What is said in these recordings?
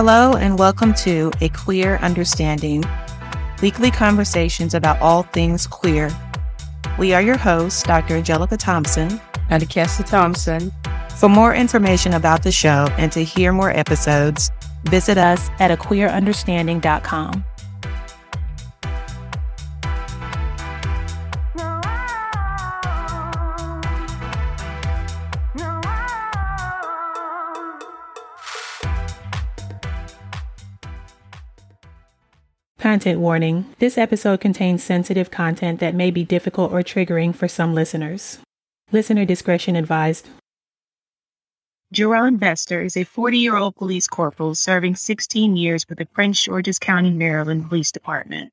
Hello, and welcome to A Queer Understanding, weekly conversations about all things queer. We are your hosts, Dr. Angelica Thompson and Cassie Thompson. For more information about the show and to hear more episodes, visit us at aqueerunderstanding.com. Content warning this episode contains sensitive content that may be difficult or triggering for some listeners. Listener discretion advised. Jaron Bester is a 40 year old police corporal serving 16 years with the Prince George's County, Maryland Police Department.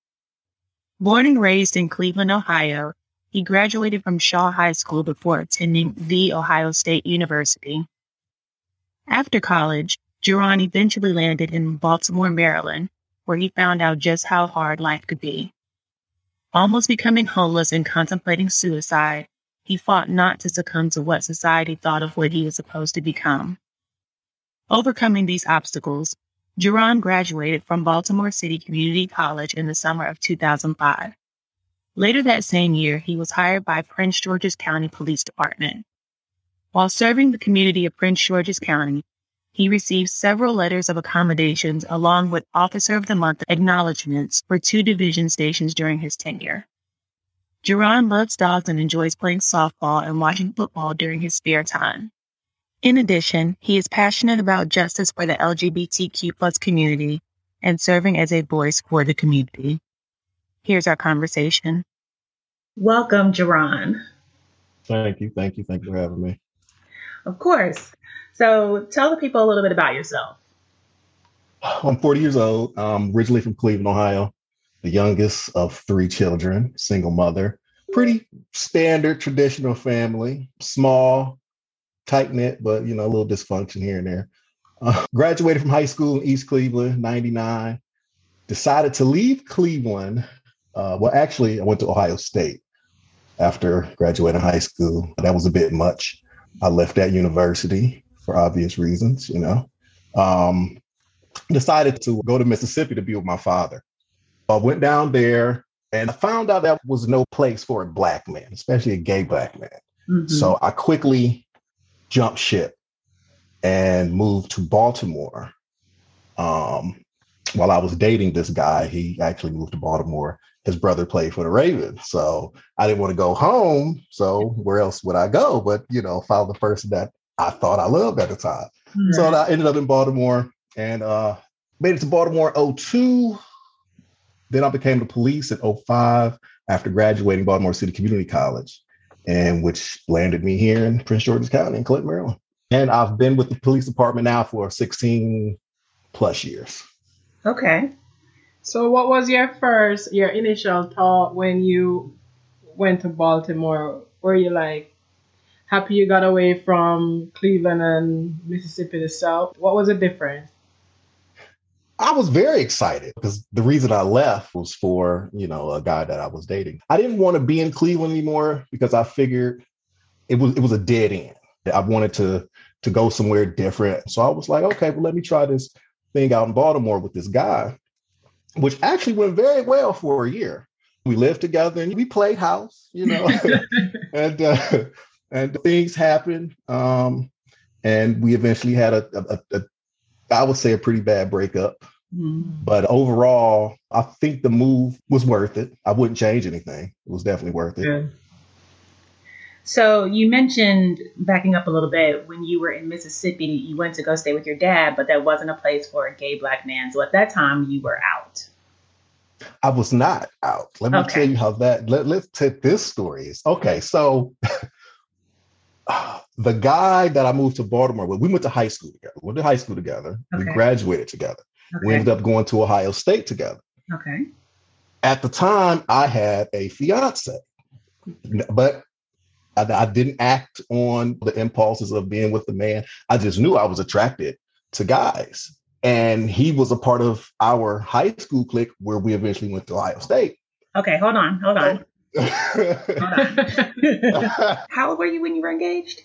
Born and raised in Cleveland, Ohio, he graduated from Shaw High School before attending The Ohio State University. After college, Jaron eventually landed in Baltimore, Maryland, where he found out just how hard life could be. Almost becoming homeless and contemplating suicide, he fought not to succumb to what society thought of what he was supposed to become. Overcoming these obstacles, Jaron graduated from Baltimore City Community College in the summer of 2005. Later that same year, he was hired by Prince George's County Police Department. While serving the community of Prince George's County, he received several letters of accommodations along with Officer of the Month acknowledgments for two division stations during his tenure. Jaron loves dogs and enjoys playing softball and watching football during his spare time. In addition, he is passionate about justice for the LGBTQ plus community and serving as a voice for the community. Here's our conversation. Welcome, Jaron. Thank you. Thank you. Thank you for having me. Of course. So tell the people a little bit about yourself. I'm 40 years old. I'm originally from Cleveland, Ohio, the youngest of three children, single mother. Pretty standard traditional family, small, tight knit, but you know, a little dysfunction here and there. Uh, graduated from high school in East Cleveland, 99. Decided to leave Cleveland. Uh, well, actually, I went to Ohio State after graduating high school. That was a bit much. I left that university for obvious reasons, you know. Um, decided to go to Mississippi to be with my father. I went down there and I found out that was no place for a black man, especially a gay black man. Mm-hmm. So I quickly jumped ship and moved to Baltimore. Um, while I was dating this guy, he actually moved to Baltimore. His brother played for the Ravens. So I didn't want to go home. So where else would I go? But, you know, found the person that I thought I loved at the time. Right. So I ended up in Baltimore and uh, made it to Baltimore 02. Then I became the police at 05 after graduating Baltimore City Community College, and which landed me here in Prince George's County in Clinton, Maryland. And I've been with the police department now for 16 plus years. Okay. So what was your first, your initial thought when you went to Baltimore? Were you like, happy you got away from Cleveland and Mississippi South. What was the difference? I was very excited because the reason I left was for, you know, a guy that I was dating. I didn't want to be in Cleveland anymore because I figured it was it was a dead end. I wanted to to go somewhere different. So I was like, okay, well, let me try this thing out in Baltimore with this guy, which actually went very well for a year. We lived together and we played house, you know, and uh, and things happened. Um, and we eventually had a, a, a, I would say, a pretty bad breakup. Mm. But overall, I think the move was worth it. I wouldn't change anything. It was definitely worth it. Yeah. So you mentioned backing up a little bit when you were in Mississippi, you went to go stay with your dad, but that wasn't a place for a gay black man. So at that time, you were out. I was not out. Let me okay. tell you how that. Let, let's take this story is. Okay, so the guy that I moved to Baltimore with, we went to high school together. We went to high school together. Okay. We graduated together. Okay. We ended up going to Ohio State together. Okay. At the time, I had a fiance, but I, I didn't act on the impulses of being with the man. I just knew I was attracted to guys. And he was a part of our high school clique where we eventually went to Ohio State. Okay, hold on, hold on. How old were you when you were engaged?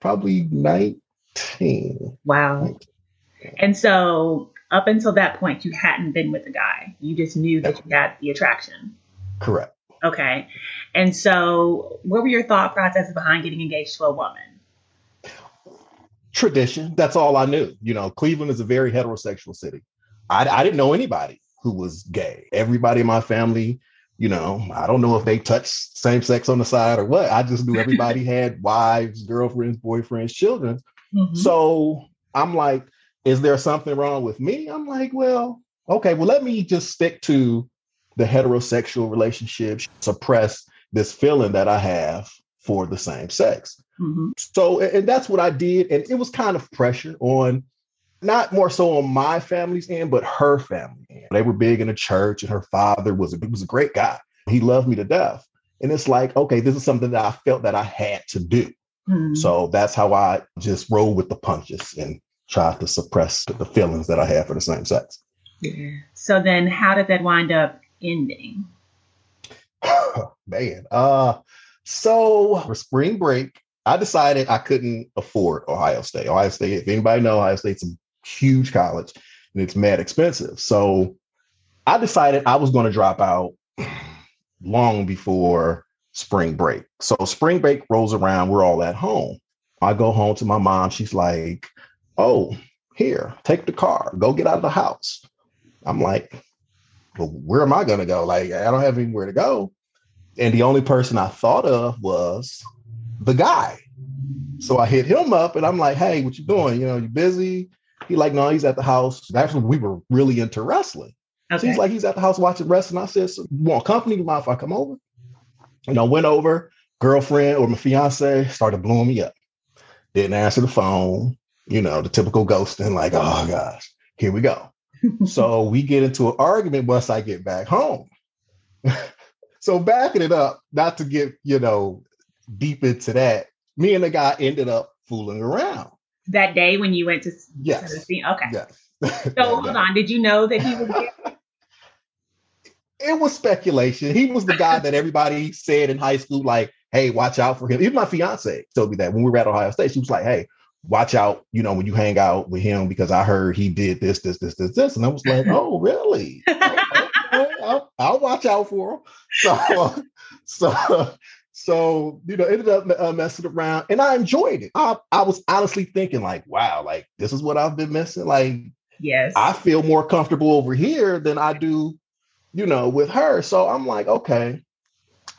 Probably 19. Wow. 19. And so up until that point, you hadn't been with a guy. You just knew that you had the attraction. Correct. Okay. And so what were your thought processes behind getting engaged to a woman? Tradition. That's all I knew. You know, Cleveland is a very heterosexual city. I, I didn't know anybody who was gay. Everybody in my family, you know, I don't know if they touched same sex on the side or what. I just knew everybody had wives, girlfriends, boyfriends, children. Mm-hmm. So I'm like, is there something wrong with me? I'm like, well, okay, well, let me just stick to the heterosexual relationship, suppress this feeling that I have for the same sex. Mm-hmm. So, and that's what I did. And it was kind of pressure on not more so on my family's end, but her family. End. They were big in the church, and her father was a, was a great guy. He loved me to death. And it's like, okay, this is something that I felt that I had to do. Mm-hmm. So that's how I just roll with the punches and try to suppress the feelings that I have for the same sex. Yeah. So then how did that wind up ending? Man. Uh so for spring break, I decided I couldn't afford Ohio State. Ohio State, if anybody know, Ohio State's a huge college and it's mad expensive. So I decided I was going to drop out long before spring break. So spring break rolls around, we're all at home. I go home to my mom. She's like, oh, here, take the car, go get out of the house. I'm like, well, where am I going to go? Like, I don't have anywhere to go. And the only person I thought of was the guy. So I hit him up and I'm like, hey, what you doing? You know, you busy? He like, no, he's at the house. Actually, we were really into wrestling. Okay. So he's like, he's at the house watching wrestling. I said, so you want company? You mind if I come over? You know, went over, girlfriend or my fiance started blowing me up. Didn't answer the phone you know, the typical ghosting, like, oh gosh, here we go. so we get into an argument once I get back home. so backing it up, not to get, you know, deep into that, me and the guy ended up fooling around. That day when you went to, yes. Okay. Yes. So hold on, did you know that he was It was speculation. He was the guy that everybody said in high school, like, hey, watch out for him. Even my fiance told me that when we were at Ohio State, she was like, hey, watch out, you know, when you hang out with him because I heard he did this, this, this, this, this. And I was like, oh, really? okay, I'll, I'll, watch out for him. So, so, so, you know, ended up uh, messing around and I enjoyed it. I, I was honestly thinking, like, wow, like, this is what I've been missing. Like, yes, I feel more comfortable over here than I do, you know, with her. So I'm like, okay.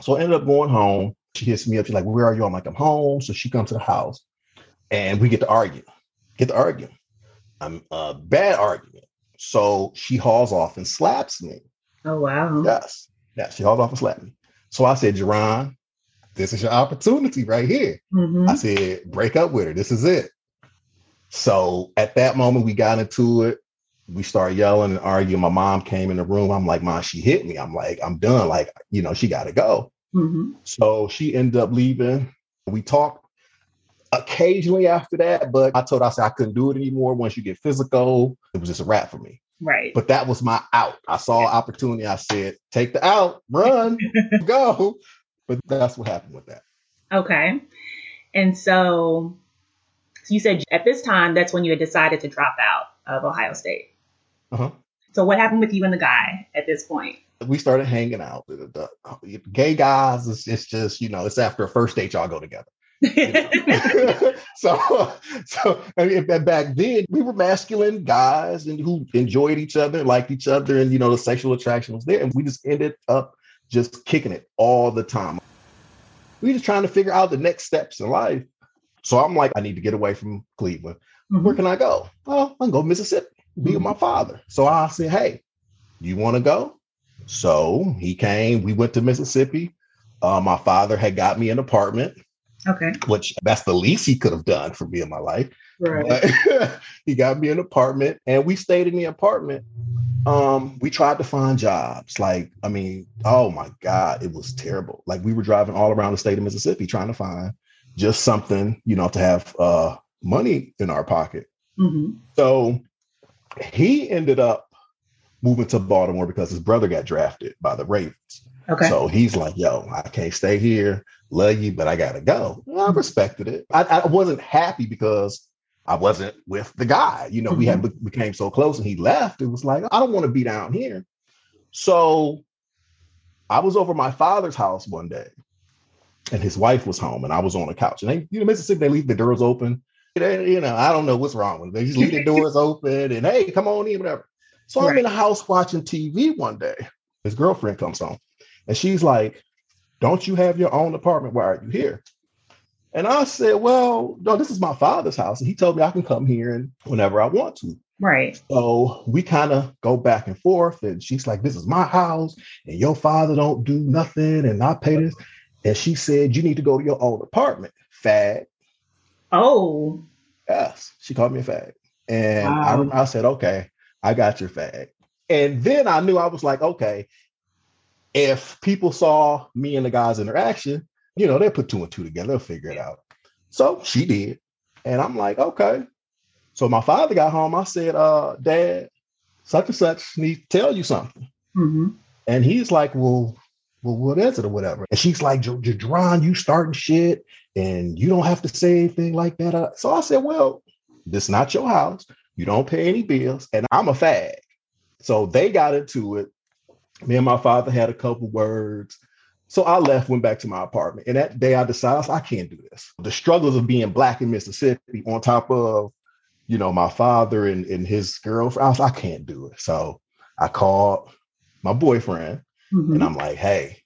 So I ended up going home. She hits me up. She's like, where are you? I'm like, I'm home. So she comes to the house and we get to argue, get to argue. I'm a bad argument. So she hauls off and slaps me. Oh wow. Yes. Yeah, she hauls off and slaps me. So I said, Jaron, this is your opportunity right here. Mm-hmm. I said, break up with her. This is it. So at that moment, we got into it. We started yelling and arguing. My mom came in the room. I'm like, Mom, she hit me. I'm like, I'm done. Like, you know, she got to go. Mm-hmm. So she ended up leaving. We talked occasionally after that, but I told her I said I couldn't do it anymore. Once you get physical, it was just a wrap for me. Right. But that was my out. I saw opportunity. I said, take the out, run, go. But that's what happened with that. Okay. And so, so you said at this time, that's when you had decided to drop out of Ohio State. Uh-huh. So what happened with you and the guy at this point? We started hanging out. The, the gay guys, it's, it's just, you know, it's after a first date, y'all go together. so, so I mean, back then we were masculine guys and who enjoyed each other, liked each other, and you know the sexual attraction was there, and we just ended up just kicking it all the time. We were just trying to figure out the next steps in life. So I'm like, I need to get away from Cleveland. Mm-hmm. Where can I go? Well, I can go to Mississippi, be mm-hmm. with my father. So I said, Hey, you want to go? So he came. We went to Mississippi. Uh, my father had got me an apartment Okay. Which that's the least he could have done for me in my life. Right. he got me an apartment and we stayed in the apartment. Um, we tried to find jobs. Like, I mean, oh my God, it was terrible. Like we were driving all around the state of Mississippi trying to find just something, you know, to have uh money in our pocket. Mm-hmm. So he ended up moving to Baltimore because his brother got drafted by the Ravens. Okay. So he's like, yo, I can't stay here love you, but I gotta go. Well, I respected it. I, I wasn't happy because I wasn't with the guy. You know, mm-hmm. we had mm-hmm. became so close and he left. It was like, I don't want to be down here. So I was over my father's house one day and his wife was home and I was on the couch. And they, you know, Mississippi, they leave the doors open. They, you know, I don't know what's wrong with them. They just leave the doors open and hey, come on in, whatever. So right. I'm in the house watching TV one day. His girlfriend comes home and she's like, Don't you have your own apartment? Why are you here? And I said, Well, no, this is my father's house. And he told me I can come here and whenever I want to. Right. So we kind of go back and forth. And she's like, This is my house, and your father don't do nothing, and I pay this. And she said, You need to go to your own apartment, fag. Oh. Yes. She called me a fag. And wow. I, I said, Okay, I got your fag. And then I knew I was like, okay, if people saw me and the guys' interaction, you know, they'll put two and two together, they'll figure it out. So she did. And I'm like, okay. So my father got home. I said, uh, Dad, such and such need to tell you something. Mm-hmm. And he's like, Well, well, what is it or whatever? And she's like, Jaron, you starting shit and you don't have to say anything like that. So I said, Well, this is not your house. You don't pay any bills, and I'm a fag. So they got into it. Me and my father had a couple words. So I left, went back to my apartment. And that day I decided I can't do this. The struggles of being black in Mississippi on top of, you know, my father and, and his girlfriend, I was I can't do it. So I called my boyfriend mm-hmm. and I'm like, hey,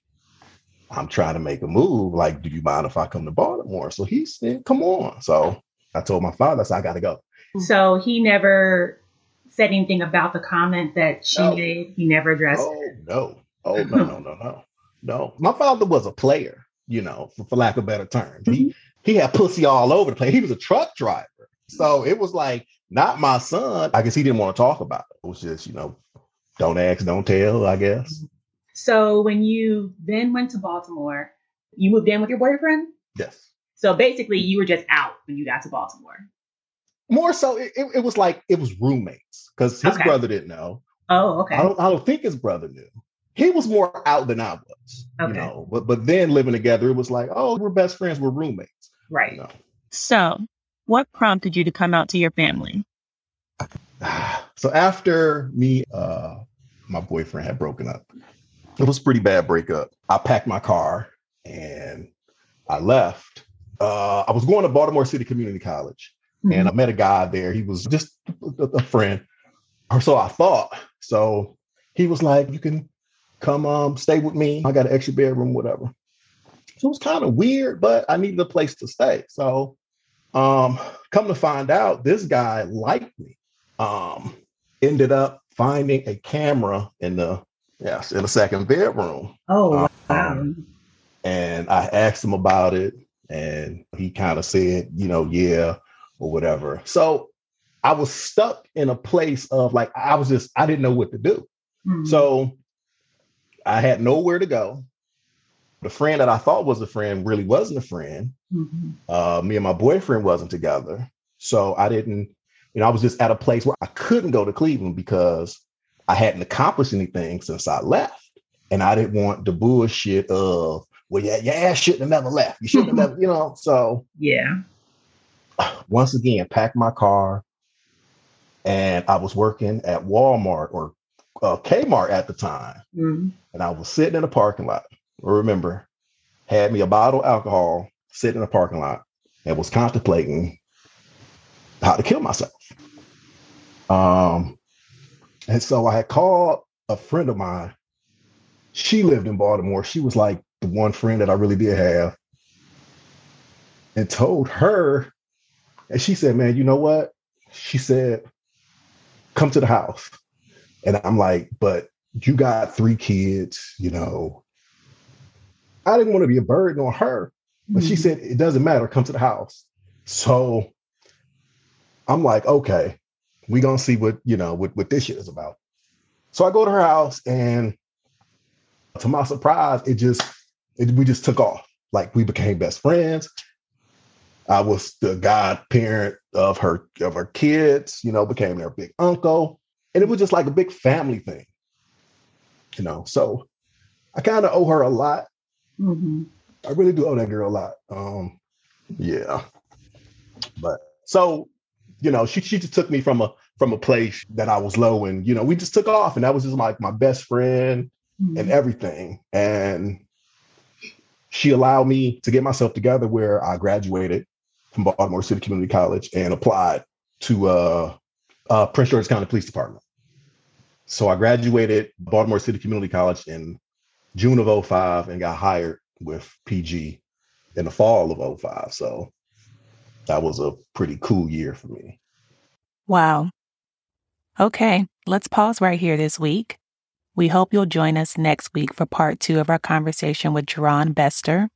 I'm trying to make a move. Like, do you mind if I come to Baltimore? So he said, come on. So I told my father, I said, I got to go. So he never said anything about the comment that she no. made. He never addressed. Oh no! Oh no! no! No! No! No! My father was a player, you know, for, for lack of better terms. Mm-hmm. He he had pussy all over the place. He was a truck driver, so it was like not my son. I guess he didn't want to talk about it. It was just you know, don't ask, don't tell. I guess. So when you then went to Baltimore, you moved in with your boyfriend. Yes. So basically, you were just out when you got to Baltimore more so it, it, was like it was roommates because his okay. brother didn't know oh okay I don't, I don't think his brother knew he was more out than i was okay. you know but but then living together it was like oh we're best friends we're roommates right you know? so what prompted you to come out to your family so after me uh my boyfriend had broken up it was pretty bad breakup i packed my car and i left uh i was going to baltimore city community college Mm-hmm. And I met a guy there. He was just a friend, or so I thought. So he was like, "You can come um stay with me. I got an extra bedroom, whatever." So it was kind of weird, but I needed a place to stay. So um come to find out, this guy liked me. Um ended up finding a camera in the yes in the second bedroom. Oh wow. Um, and I asked him about it, and he kind of said, you know, yeah, or whatever. So I was stuck in a place of like I was just I didn't know what to do. Mm-hmm. So I had nowhere to go. The friend that I thought was a friend really wasn't a friend. Mm-hmm. Uh, me and my boyfriend wasn't together. So I didn't, you know, I was just at a place where I couldn't go to Cleveland because I hadn't accomplished anything since I left. And I didn't want the bullshit of, well, yeah, your ass shouldn't have never left. You shouldn't have never, you know. So yeah once again packed my car and I was working at Walmart or uh, Kmart at the time. Mm-hmm. And I was sitting in a parking lot. I remember, had me a bottle of alcohol, sitting in a parking lot, and was contemplating how to kill myself. Um, and so I had called a friend of mine. She lived in Baltimore. She was like the one friend that I really did have, and told her and she said, Man, you know what? She said, Come to the house. And I'm like, But you got three kids, you know. I didn't want to be a burden on her. But mm-hmm. she said, It doesn't matter. Come to the house. So I'm like, Okay, we going to see what, you know, what, what this shit is about. So I go to her house and to my surprise, it just, it, we just took off. Like we became best friends. I was the godparent of her of her kids, you know, became their big uncle. And it was just like a big family thing. You know, so I kind of owe her a lot. Mm-hmm. I really do owe that girl a lot. Um, yeah. But so you know, she she just took me from a from a place that I was low and you know, we just took off and that was just like my, my best friend mm-hmm. and everything. And she allowed me to get myself together where I graduated from Baltimore City Community College and applied to uh, uh, Prince George's County Police Department. So I graduated Baltimore City Community College in June of 05 and got hired with PG in the fall of 05. So that was a pretty cool year for me. Wow. Okay, let's pause right here this week. We hope you'll join us next week for part two of our conversation with Jaron Bester,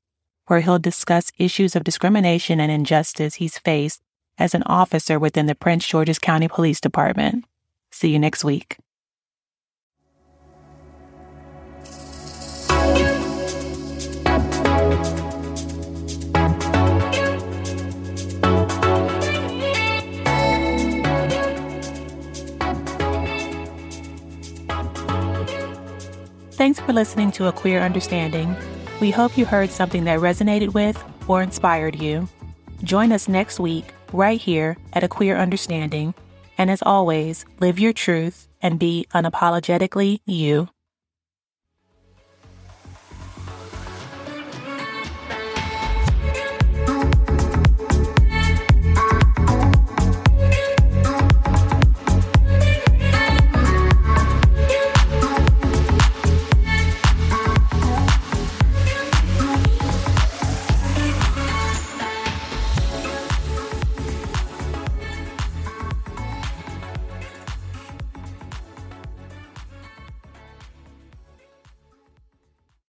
where he'll discuss issues of discrimination and injustice he's faced as an officer within the Prince George's County Police Department. See you next week. Thanks for listening to A Queer Understanding. We hope you heard something that resonated with or inspired you. Join us next week, right here at A Queer Understanding. And as always, live your truth and be unapologetically you.